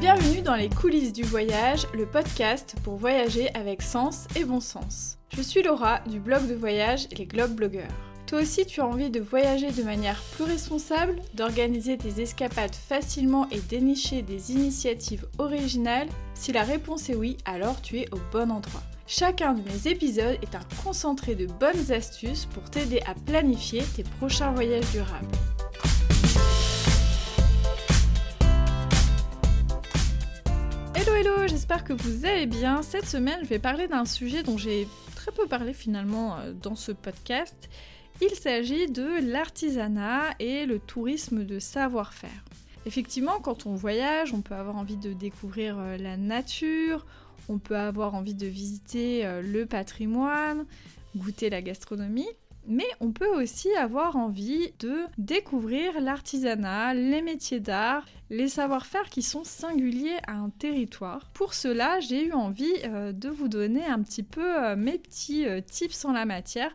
Bienvenue dans les coulisses du voyage, le podcast pour voyager avec sens et bon sens. Je suis Laura du blog de voyage Les Globe Blogueurs. Toi aussi tu as envie de voyager de manière plus responsable, d'organiser tes escapades facilement et dénicher des initiatives originales? Si la réponse est oui, alors tu es au bon endroit. Chacun de mes épisodes est un concentré de bonnes astuces pour t'aider à planifier tes prochains voyages durables. Hello hello, j'espère que vous allez bien. Cette semaine, je vais parler d'un sujet dont j'ai très peu parlé finalement euh, dans ce podcast. Il s'agit de l'artisanat et le tourisme de savoir-faire. Effectivement, quand on voyage, on peut avoir envie de découvrir euh, la nature, on peut avoir envie de visiter euh, le patrimoine, goûter la gastronomie, mais on peut aussi avoir envie de découvrir l'artisanat, les métiers d'art, les savoir-faire qui sont singuliers à un territoire. Pour cela, j'ai eu envie euh, de vous donner un petit peu euh, mes petits tips en la matière.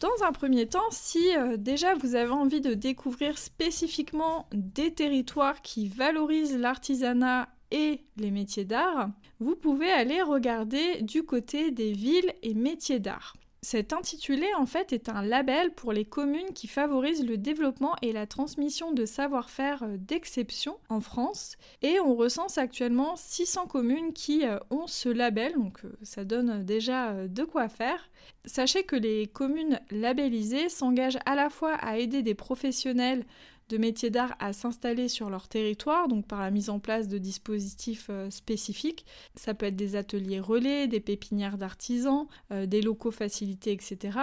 Dans un premier temps, si déjà vous avez envie de découvrir spécifiquement des territoires qui valorisent l'artisanat et les métiers d'art, vous pouvez aller regarder du côté des villes et métiers d'art. Cet intitulé en fait est un label pour les communes qui favorisent le développement et la transmission de savoir-faire euh, d'exception en France et on recense actuellement 600 communes qui euh, ont ce label donc euh, ça donne déjà de quoi faire. Sachez que les communes labellisées s'engagent à la fois à aider des professionnels de métiers d'art à s'installer sur leur territoire, donc par la mise en place de dispositifs euh, spécifiques. Ça peut être des ateliers relais, des pépinières d'artisans, euh, des locaux facilités, etc.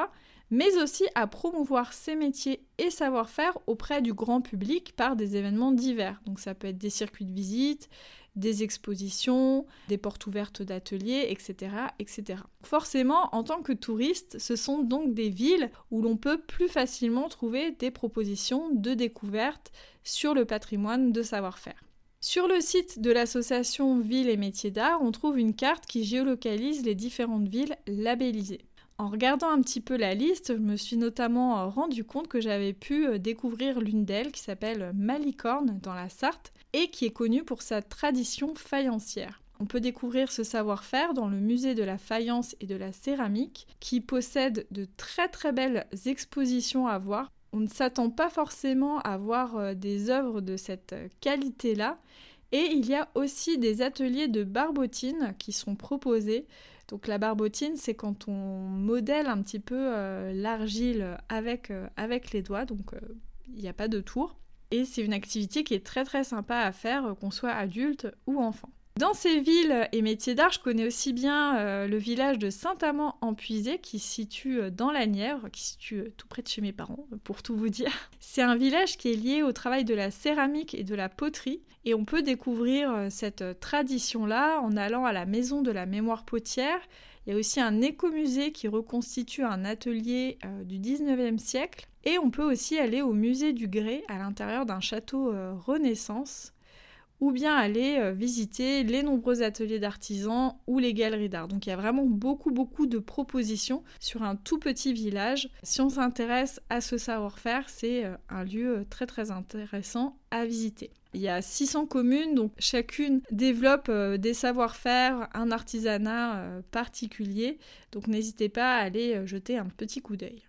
Mais aussi à promouvoir ces métiers et savoir-faire auprès du grand public par des événements divers. Donc ça peut être des circuits de visite, des expositions, des portes ouvertes d'ateliers, etc., etc. Forcément, en tant que touriste, ce sont donc des villes où l'on peut plus facilement trouver des propositions de découverte sur le patrimoine de savoir-faire. Sur le site de l'association Villes et Métiers d'Art, on trouve une carte qui géolocalise les différentes villes labellisées. En regardant un petit peu la liste, je me suis notamment euh, rendu compte que j'avais pu euh, découvrir l'une d'elles qui s'appelle Malicorne dans la Sarthe et qui est connue pour sa tradition faïencière. On peut découvrir ce savoir-faire dans le musée de la faïence et de la céramique qui possède de très très belles expositions à voir. On ne s'attend pas forcément à voir euh, des œuvres de cette qualité-là. Et il y a aussi des ateliers de barbotine qui sont proposés donc la barbotine, c'est quand on modèle un petit peu euh, l'argile avec, euh, avec les doigts, donc euh, il n'y a pas de tour. Et c'est une activité qui est très très sympa à faire, qu'on soit adulte ou enfant. Dans ces villes et métiers d'art, je connais aussi bien le village de Saint-Amand-en-Puisé qui se situe dans la Nièvre, qui se situe tout près de chez mes parents, pour tout vous dire. C'est un village qui est lié au travail de la céramique et de la poterie et on peut découvrir euh, cette euh, tradition-là en allant à la maison de la mémoire potière. Il y a aussi un écomusée qui reconstitue un atelier euh, du 19e siècle. Et on peut aussi aller au musée du Grès à l'intérieur d'un château Renaissance ou bien aller visiter les nombreux ateliers d'artisans ou les galeries d'art. Donc il y a vraiment beaucoup beaucoup de propositions sur un tout petit village. Si on s'intéresse à ce savoir-faire, c'est un lieu très très intéressant à visiter. Il y a 600 communes, donc chacune développe euh, des savoir-faire, un artisanat euh, particulier. Donc n'hésitez pas à aller euh, jeter un petit coup d'œil.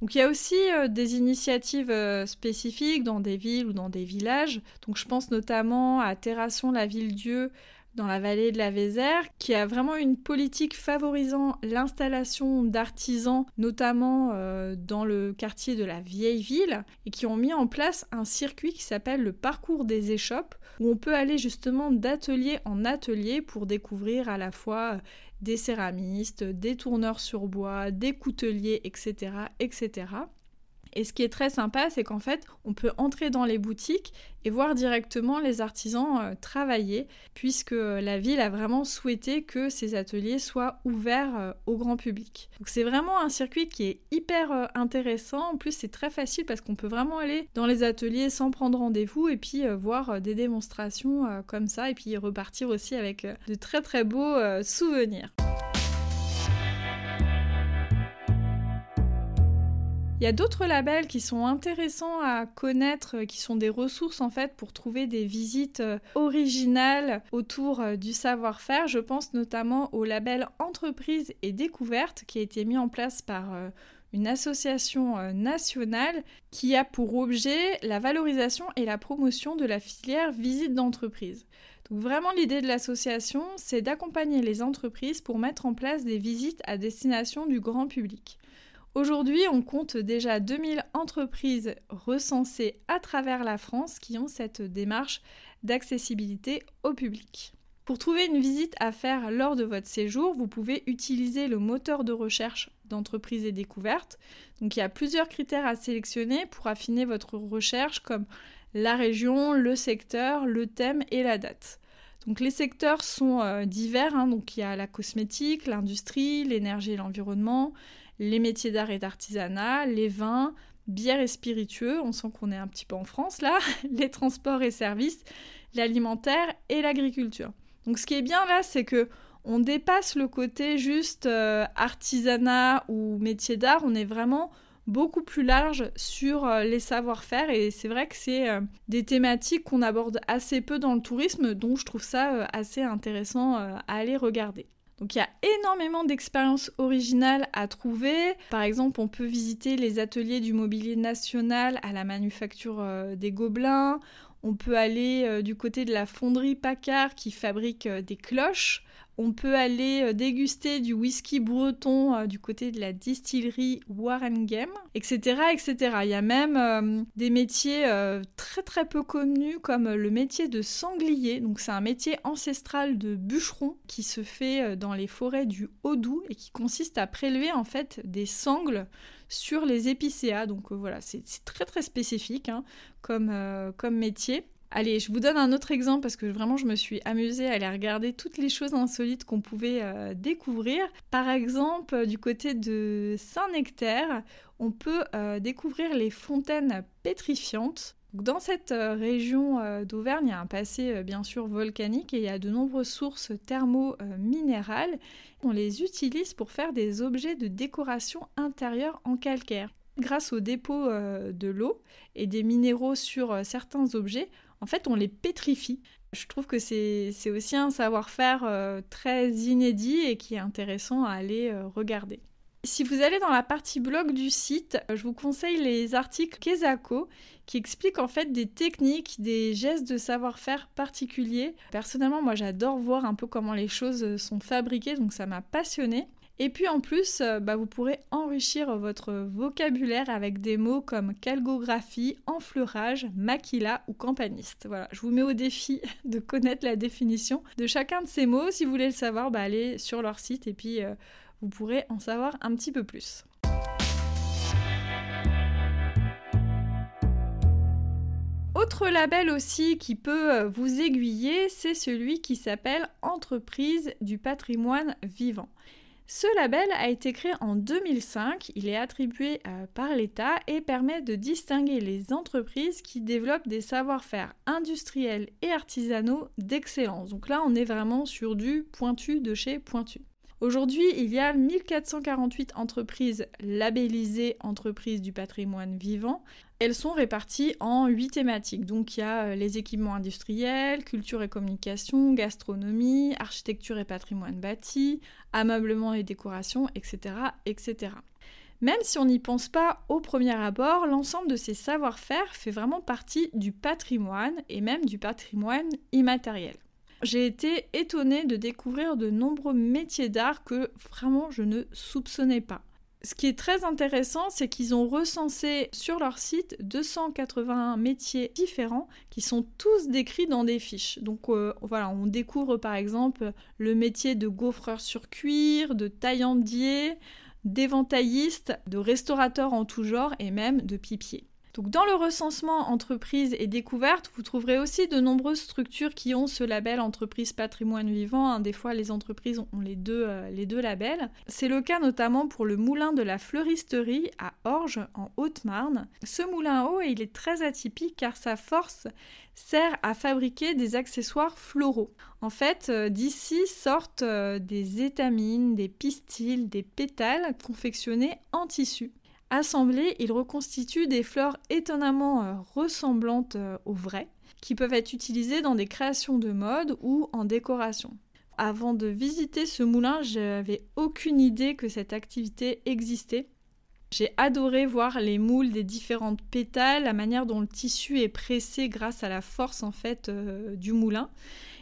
Donc il y a aussi des initiatives spécifiques dans des villes ou dans des villages. Donc je pense notamment à Terrasson la Ville-Dieu dans la vallée de la Vézère, qui a vraiment une politique favorisant l'installation d'artisans, notamment euh, dans le quartier de la vieille ville, et qui ont mis en place un circuit qui s'appelle le parcours des échoppes, où on peut aller justement d'atelier en atelier pour découvrir à la fois des céramistes, des tourneurs sur bois, des couteliers, etc. etc. Et ce qui est très sympa, c'est qu'en fait, on peut entrer dans les boutiques et voir directement les artisans euh, travailler, puisque la ville a vraiment souhaité que ces ateliers soient ouverts euh, au grand public. Donc c'est vraiment un circuit qui est hyper euh, intéressant. En plus, c'est très facile parce qu'on peut vraiment aller dans les ateliers sans prendre rendez-vous et puis voir des démonstrations comme ça et puis repartir aussi avec de très très beaux souvenirs. Il y a d'autres labels qui sont intéressants à connaître, qui sont des ressources en fait pour trouver des visites euh, originales autour euh, du savoir-faire. Je pense notamment au label Entreprise et Découverte qui a été mis en place par euh, une association nationale qui a pour objet la valorisation et la promotion de la filière visite d'entreprise. Donc vraiment l'idée de l'association, c'est d'accompagner les entreprises pour mettre en place des visites à destination du grand public. Aujourd'hui, on compte déjà 2000 entreprises recensées à travers la France qui ont cette démarche d'accessibilité au public. Pour trouver une visite à faire lors de votre séjour, vous pouvez utiliser le moteur de recherche d'entreprise et découverte. Donc il y a plusieurs critères à sélectionner pour affiner votre recherche comme la région, le secteur, le thème et la date. Donc les secteurs sont euh, divers, hein. donc il y a la cosmétique, l'industrie, l'énergie et l'environnement, les métiers d'art et d'artisanat, les vins, bières et spiritueux, on sent qu'on est un petit peu en France là, les transports et services, l'alimentaire et l'agriculture. Donc ce qui est bien là, c'est que on dépasse le côté juste euh, artisanat ou métier d'art, on est vraiment beaucoup plus large sur euh, les savoir-faire et c'est vrai que c'est euh, des thématiques qu'on aborde assez peu dans le tourisme, donc je trouve ça assez intéressant à aller regarder. Donc il y a énormément d'expériences originales à trouver. Par exemple, on peut visiter les ateliers du mobilier national à la manufacture euh, des Gobelins. On peut aller euh, du côté de la fonderie Paccard qui fabrique euh, des cloches. On peut aller euh, déguster du whisky breton euh, du côté de la distillerie Warren Game, etc., etc. Il y a même euh, des métiers très très peu connus comme le métier de sanglier. Donc c'est un métier ancestral de bûcheron qui se fait dans les forêts du Haut-Doubs et qui consiste à prélever en fait des sangles sur les épicéas. Donc voilà, c'est très très spécifique hein, comme métier. Allez, je vous donne un autre exemple parce que vraiment je me suis amusée à aller regarder toutes les choses insolites qu'on pouvait euh, découvrir. Par exemple, euh, du côté de Saint-Nectaire, on peut euh, découvrir les fontaines pétrifiantes. Dans cette région d'Auvergne, il y a un passé bien sûr volcanique et il y a de nombreuses sources thermo-minérales. On les utilise pour faire des objets de décoration intérieure en calcaire. Grâce au dépôt de l'eau et des minéraux sur certains objets, en fait, on les pétrifie. Je trouve que c'est aussi un savoir-faire euh, très inédit et qui est intéressant à aller euh, regarder. Si vous allez dans la partie blog du site, je vous conseille les articles Kezako qui expliquent en fait des techniques, des gestes de savoir-faire particuliers. Personnellement, moi j'adore voir un peu comment les choses sont fabriquées, donc ça m'a passionné. Et puis en plus, euh, bah, vous pourrez enrichir votre vocabulaire avec des mots comme calgographie, enfleurage, maquila ou campaniste. Voilà, je vous mets au défi de connaître la définition de chacun de ces mots. Si vous voulez le savoir, bah, allez sur leur site et puis euh, vous pourrez en savoir un petit peu plus. Autre label aussi qui peut euh, vous aiguiller, c'est celui qui s'appelle Entreprise du patrimoine vivant. Ce label a été créé en 2005, il est attribué euh, par l'État et permet de distinguer les entreprises qui développent des savoir-faire industriels et artisanaux d'excellence. Donc là, on est vraiment sur du pointu de chez pointu. Aujourd'hui, il y a 1448 entreprises labellisées entreprises du patrimoine vivant. Elles sont réparties en 8 thématiques. Donc il y a euh, les équipements industriels, culture et communication, gastronomie, architecture et patrimoine bâti, ameublement et décoration, etc. etc. Même si on n'y pense pas au premier abord, l'ensemble de ces savoir-faire fait vraiment partie du patrimoine et même du patrimoine immatériel j'ai été étonnée de découvrir de nombreux métiers d'art que vraiment je ne soupçonnais pas. Ce qui est très intéressant, c'est qu'ils ont recensé sur leur site 281 métiers différents qui sont tous décrits dans des fiches. Donc euh, voilà, on découvre par exemple le métier de gaufreur sur cuir, de taillandier, d'éventailliste, de restaurateur en tout genre et même de pipier. Dans le recensement entreprise et découverte, vous trouverez aussi de nombreuses structures qui ont ce label entreprise patrimoine vivant. Hein. Des fois, les entreprises ont les deux, euh, les deux labels. C'est le cas notamment pour le moulin de la fleuristerie à Orge, en Haute-Marne. Ce moulin eau, il est très atypique car sa force sert à fabriquer des accessoires floraux. En fait, euh, d'ici sortent euh, des étamines, des pistils, des pétales confectionnés en tissu. Assemblés, ils reconstituent des fleurs étonnamment euh, ressemblantes euh, aux vraies, qui peuvent être utilisées dans des créations de mode ou en décoration. Avant de visiter ce moulin, j'avais aucune idée que cette activité existait. J'ai adoré voir les moules des différentes pétales, la manière dont le tissu est pressé grâce à la force en fait euh, du moulin,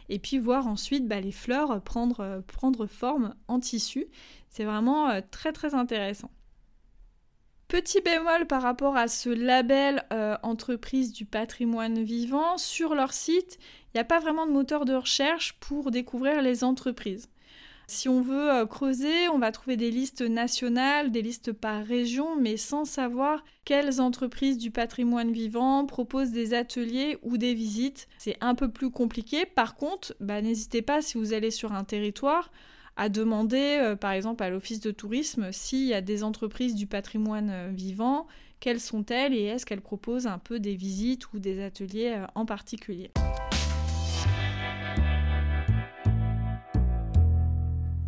et puis voir ensuite bah, les fleurs prendre, prendre forme en tissu. C'est vraiment très très intéressant. Petit bémol par rapport à ce label euh, entreprise du patrimoine vivant, sur leur site, il n'y a pas vraiment de moteur de recherche pour découvrir les entreprises. Si on veut euh, creuser, on va trouver des listes nationales, des listes par région, mais sans savoir quelles entreprises du patrimoine vivant proposent des ateliers ou des visites. C'est un peu plus compliqué. Par contre, bah, n'hésitez pas si vous allez sur un territoire à demander, euh, par exemple, à l'Office de tourisme s'il y a des entreprises du patrimoine euh, vivant, quelles sont-elles et est-ce qu'elles proposent un peu des visites ou des ateliers euh, en particulier?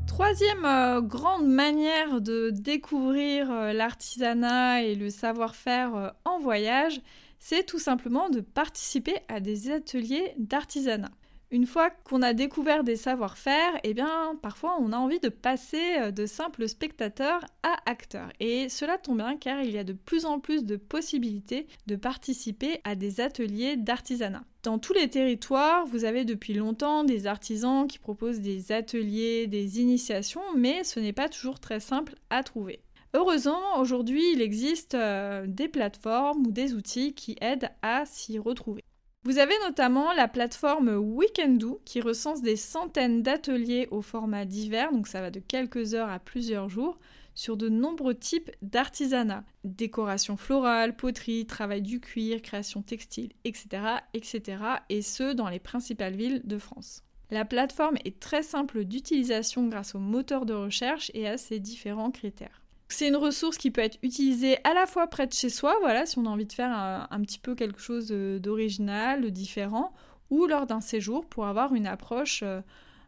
Troisième grande manière de découvrir l'artisanat et le savoir-faire en voyage, c'est tout simplement de participer à des ateliers d'artisanat. Une fois qu'on a découvert des savoir-faire, eh bien, parfois on a envie de passer euh, de simples spectateurs à acteurs. Et cela tombe bien car il y a de plus en plus de possibilités de participer à des ateliers d'artisanat. Dans tous les territoires, vous avez depuis longtemps des artisans qui proposent des ateliers, des initiations, mais ce n'est pas toujours très simple à trouver. Heureusement, aujourd'hui, il existe euh, des plateformes ou des outils qui aident à s'y retrouver. Vous avez notamment la plateforme Weekendoo qui recense des centaines d'ateliers au format divers, donc ça va de quelques heures à plusieurs jours, sur de nombreux types d'artisanat. Décoration florale, poterie, travail du cuir, création textile, etc., etc. Et ce, dans les principales villes de France. La plateforme est très simple d'utilisation grâce au moteur de recherche et à ses différents critères. C'est une ressource qui peut être utilisée à la fois près de chez soi, voilà, si on a envie de faire un, petit peu quelque chose d'original, de différent, ou lors d'un séjour pour avoir une approche euh,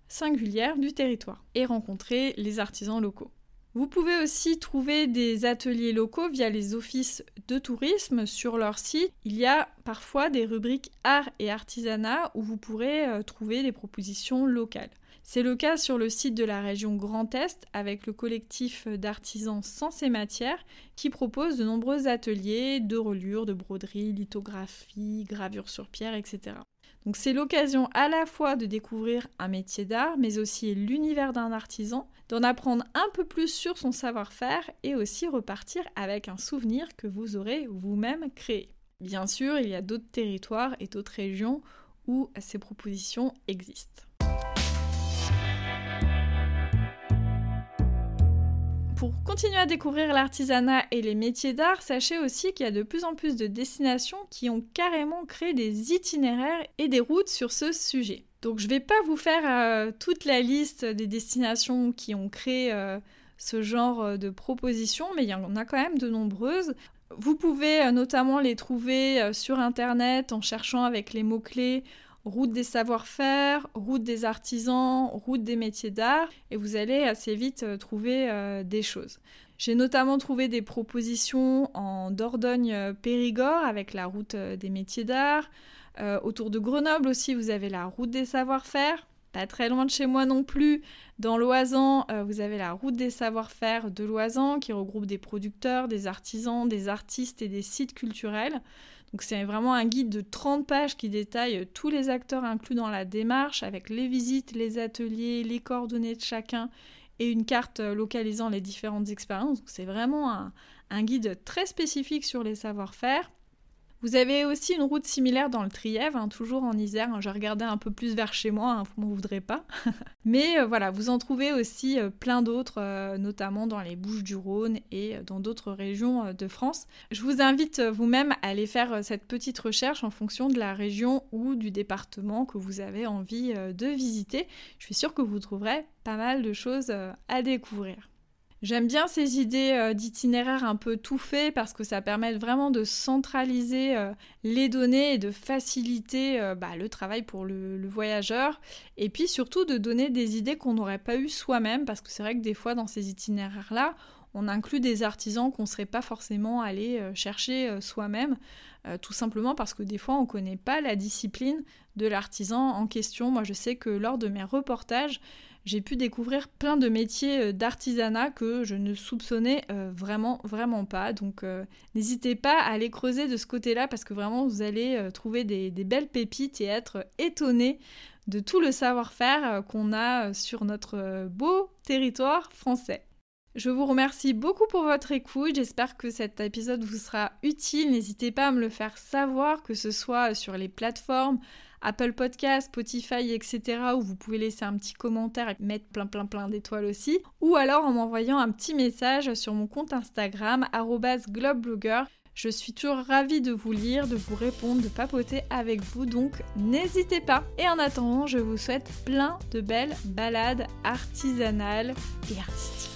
singulière du territoire et rencontrer les artisans locaux. Vous pouvez aussi trouver des ateliers locaux via les offices de tourisme sur leur site. Il y a parfois des rubriques art et artisanat où vous pourrez euh, trouver des propositions locales. C'est le cas sur le site de la région Grand Est avec le collectif d'artisans Sens et Matières qui propose de nombreux ateliers de reliure, de broderie, lithographie, gravure sur pierre, etc. Donc c'est l'occasion à la fois de découvrir un métier d'art, mais aussi l'univers d'un artisan, d'en apprendre un peu plus sur son savoir-faire et aussi repartir avec un souvenir que vous aurez vous-même créé. Bien sûr, il y a d'autres territoires et d'autres régions où ces propositions existent. Pour continuer à découvrir l'artisanat et les métiers d'art, sachez aussi qu'il y a de plus en plus de destinations qui ont carrément créé des itinéraires et des routes sur ce sujet. Donc je ne vais pas vous faire euh, toute la liste des destinations qui ont créé euh, ce genre euh, de propositions, mais il y en a quand même de nombreuses. Vous pouvez notamment les trouver sur Internet en cherchant avec les mots-clés route des savoir-faire, route des artisans, route des métiers d'art, et vous allez assez vite euh, trouver euh, des choses. J'ai notamment trouvé des propositions en Dordogne-Périgord avec la route euh, des métiers d'art. autour de Grenoble aussi, vous avez la route des savoir-faire. Pas très loin de chez moi non plus, dans l'Oisan, vous avez la route des savoir-faire de l'Oisan qui regroupe des producteurs, des artisans, des artistes et des sites culturels. Donc c'est vraiment un guide de 30 pages qui détaille tous les acteurs inclus dans la démarche avec les visites, les ateliers, les coordonnées de chacun et une carte localisant les différentes expériences. C'est vraiment un guide très spécifique sur les savoir-faire. Vous avez aussi une route similaire dans le Trièvre, hein, toujours en Isère. Hein, regardé un peu plus vers chez moi, hein, vous m'en voudrez pas. Mais euh, voilà, vous en trouvez aussi euh, plein d'autres, euh, notamment dans les Bouches du Rhône et dans d'autres régions de France. Je vous invite vous-même à aller faire cette petite recherche en fonction de la région ou du département que vous avez envie de visiter. Je suis sûre que vous trouverez pas mal de choses à découvrir. J'aime bien ces idées euh, d'itinéraire un peu tout fait parce que ça permet vraiment de centraliser euh, les données et de faciliter euh, bah, le travail pour le, le, voyageur et puis surtout de donner des idées qu'on n'aurait pas eues soi-même parce que c'est vrai que des fois dans ces itinéraires-là, on inclut des artisans qu'on ne serait pas forcément allé chercher soi-même, tout simplement parce que des fois on ne connaît pas la discipline de l'artisan en question. Moi je sais que lors de mes reportages, j'ai pu découvrir plein de métiers d'artisanat que je ne soupçonnais vraiment, vraiment pas. Donc n'hésitez pas à aller creuser de ce côté-là parce que vraiment vous allez trouver des, des, belles pépites et être étonné de tout le savoir-faire qu'on a sur notre beau territoire français. Je vous remercie beaucoup pour votre écoute. J'espère que cet épisode vous sera utile. N'hésitez pas à me le faire savoir, que ce soit sur les plateformes Apple Podcast, Spotify, etc., où vous pouvez laisser un petit commentaire et mettre plein plein plein d'étoiles aussi, ou alors en m'envoyant un petit message sur mon compte Instagram @globeblogger. Je suis toujours ravie de vous lire, de vous répondre, de papoter avec vous, donc n'hésitez pas. Et en attendant, je vous souhaite plein de belles balades artisanales et artistiques.